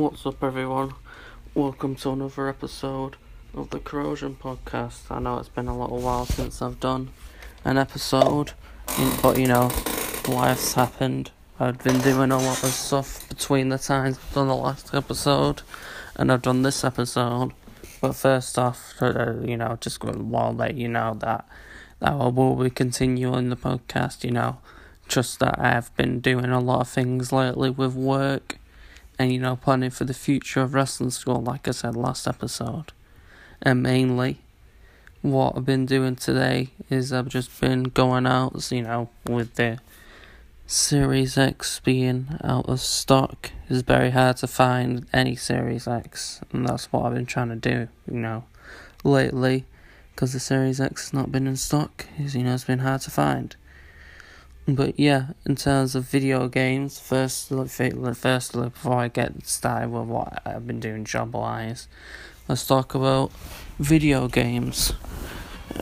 What's up, everyone? Welcome to another episode of the Corrosion Podcast. I know it's been a little while since I've done an episode, but you know, life's happened. I've been doing a lot of stuff between the times I've done the last episode and I've done this episode. But first off, uh, you know, just want to let you know that that I will be continuing the podcast. You know, just that I've been doing a lot of things lately with work and you know planning for the future of wrestling school like I said last episode. And mainly what I've been doing today is I've just been going out, you know, with the Series X being out of stock. It's very hard to find any Series X, and that's what I've been trying to do, you know, lately, because the Series X has not been in stock. You know, it's been hard to find. But yeah, in terms of video games, first, firstly, before I get started with what I've been doing job wise, let's talk about video games.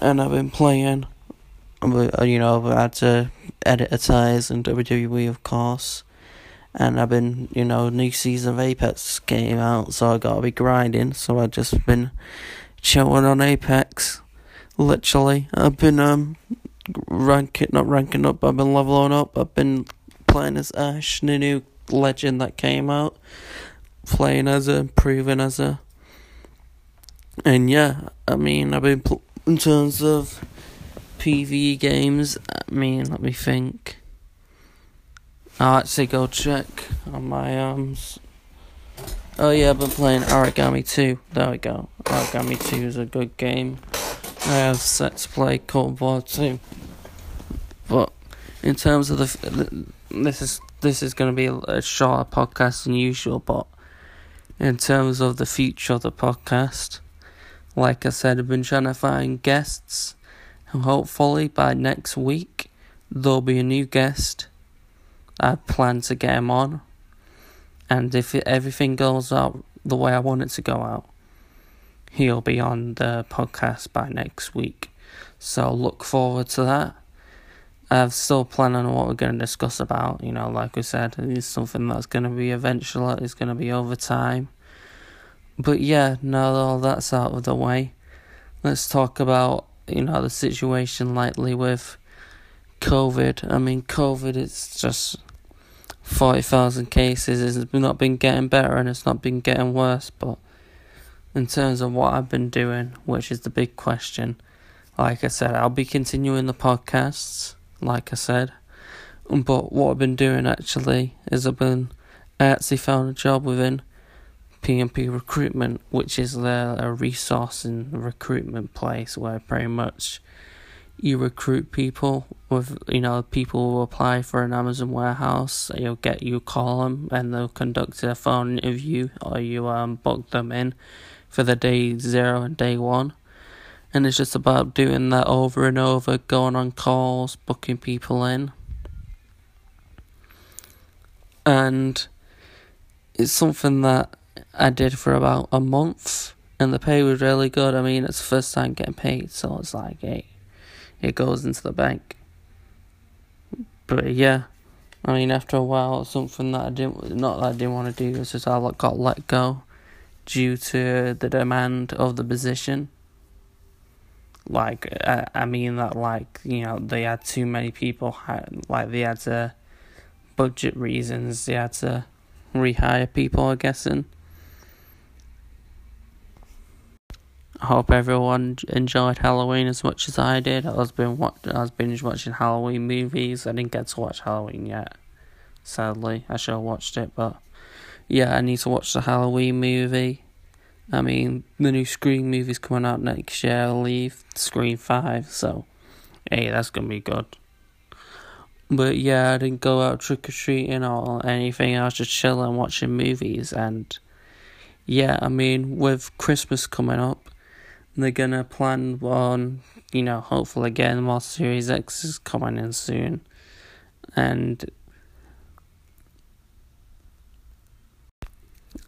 And I've been playing, you know, I've had to edit a ties and WWE, of course. And I've been, you know, new season of Apex came out, so I gotta be grinding. So I've just been chilling on Apex. Literally, I've been um ranking, not ranking up. I've been leveling up. I've been playing as Ash, the new legend that came out. Playing as a, improving as a. And yeah, I mean, I've been pl- in terms of PvE games. I mean, let me think. I'll actually go check on my um, arms. Oh yeah, I've been playing Origami 2. There we go. Origami 2 is a good game. I have set to play Cold War 2. But in terms of the, this is this is going to be a, shorter podcast than usual. But in terms of the future of the podcast, like I said, I've been trying to find guests, and hopefully by next week there'll be a new guest. I plan to get him on, and if everything goes out the way I want it to go out, he'll be on the podcast by next week. So look forward to that. I'm still planning on what we're going to discuss about. You know, like we said, it's something that's going to be eventual. It's going to be over time. But yeah, now that all that's out of the way, let's talk about you know the situation lately with COVID. I mean, COVID it's just forty thousand cases. It's not been getting better and it's not been getting worse. But in terms of what I've been doing, which is the big question, like I said, I'll be continuing the podcasts like I said. But what I've been doing actually is I've been I actually found a job within PMP Recruitment, which is their a resource and recruitment place where pretty much you recruit people with you know people who apply for an Amazon warehouse. You'll get you call them and they'll conduct a phone interview or you um book them in for the day zero and day one and it's just about doing that over and over, going on calls, booking people in. And it's something that I did for about a month, and the pay was really good. I mean, it's the first time getting paid, so it's like, hey, it goes into the bank. But yeah, I mean, after a while, it's something that I didn't, not that I didn't want to do, it's just I got let go due to the demand of the position like, I, I mean that, like, you know, they had too many people, like, they had to, budget reasons, they had to rehire people, I'm guessing. I hope everyone enjoyed Halloween as much as I did. I was been watch- I was binge watching Halloween movies. I didn't get to watch Halloween yet. Sadly, I should have watched it, but yeah, I need to watch the Halloween movie. I mean, the new Scream movie's coming out next year, I believe. Scream 5, so hey, that's gonna be good. But yeah, I didn't go out trick or treating or anything. I was just chilling, watching movies, and yeah, I mean, with Christmas coming up, they're gonna plan on, you know, hopefully again, more Series X is coming in soon, and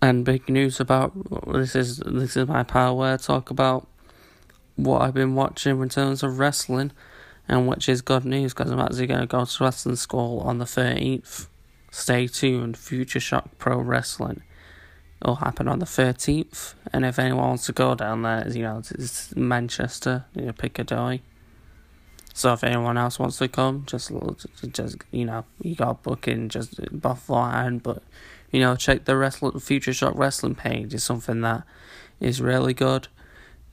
And big news about this is this is my power where I talk about what I've been watching in terms of wrestling, and which is good news because I'm actually going to go to wrestling school on the thirteenth. Stay tuned, Future Shock Pro Wrestling It'll happen on the 13th, and if anyone wants to go down there, you know, it's Manchester, you know, Piccadilly. So if anyone else wants to come, just just you know, you got booking just beforehand. But you know, check the wrestling Future Shock wrestling page. It's something that is really good.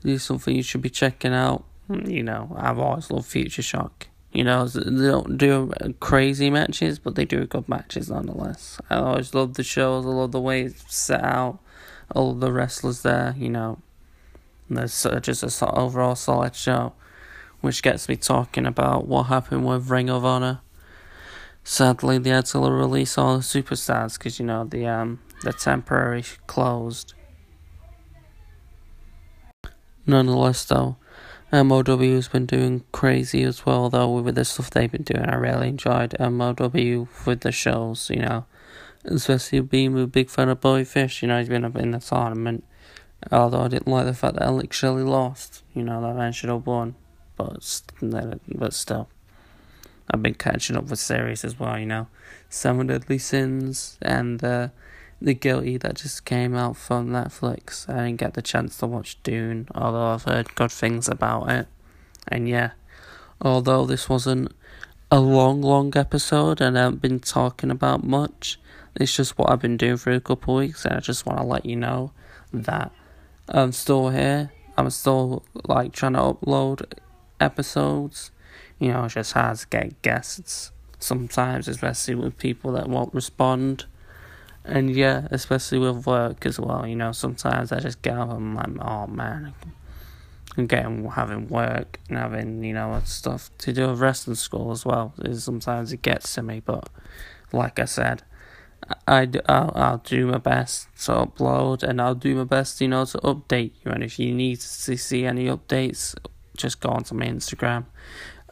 It's something you should be checking out. Mm, you know, I've always loved Future Shock. You know, they don't do crazy matches, but they do good matches nonetheless. I always love the shows. I love the way it's set out. All the wrestlers there. You know, there's just a overall solid show which gets me talking about what happened with Ring of Honor. Sadly, they had to release all the superstars because you know the um the temporary closed. Nonetheless, though, MOW has been doing crazy as well. Though with the stuff they've been doing, I really enjoyed MOW with the shows. You know, especially being a big fan of Bobby Fish. You know, he's been up in the tournament. Although I didn't like the fact that Alex Shelley lost. You know, that man should have won but but still, I've been catching up with series as well. You know, Seven Deadly Sins and uh, The Guilty that just came out from Netflix. I didn't get the chance to watch Dune, although I've heard good things about it. And yeah, although this wasn't a long, long episode and I haven't been talking about much, it's just what I've been doing for a couple of weeks, and I just want to let you know that I'm still here. I'm still like trying to upload episodes. You know, it's just has get guests sometimes, especially with people that won't respond. And yeah, especially with work as well. You know, sometimes I just get up and I'm like, oh man, I'm getting having work and having you know stuff to do with wrestling school as well. Sometimes it gets to me, but like I said, I I'll, I'll do my best to upload and I'll do my best you know to update you. And if you need to see any updates just go onto my Instagram,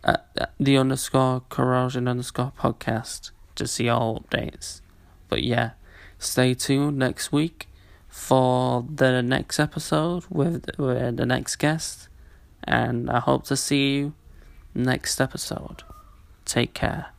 uh, the underscore corrosion underscore podcast to see all updates. But yeah, stay tuned next week for the next episode with, with the next guest, and I hope to see you next episode. Take care.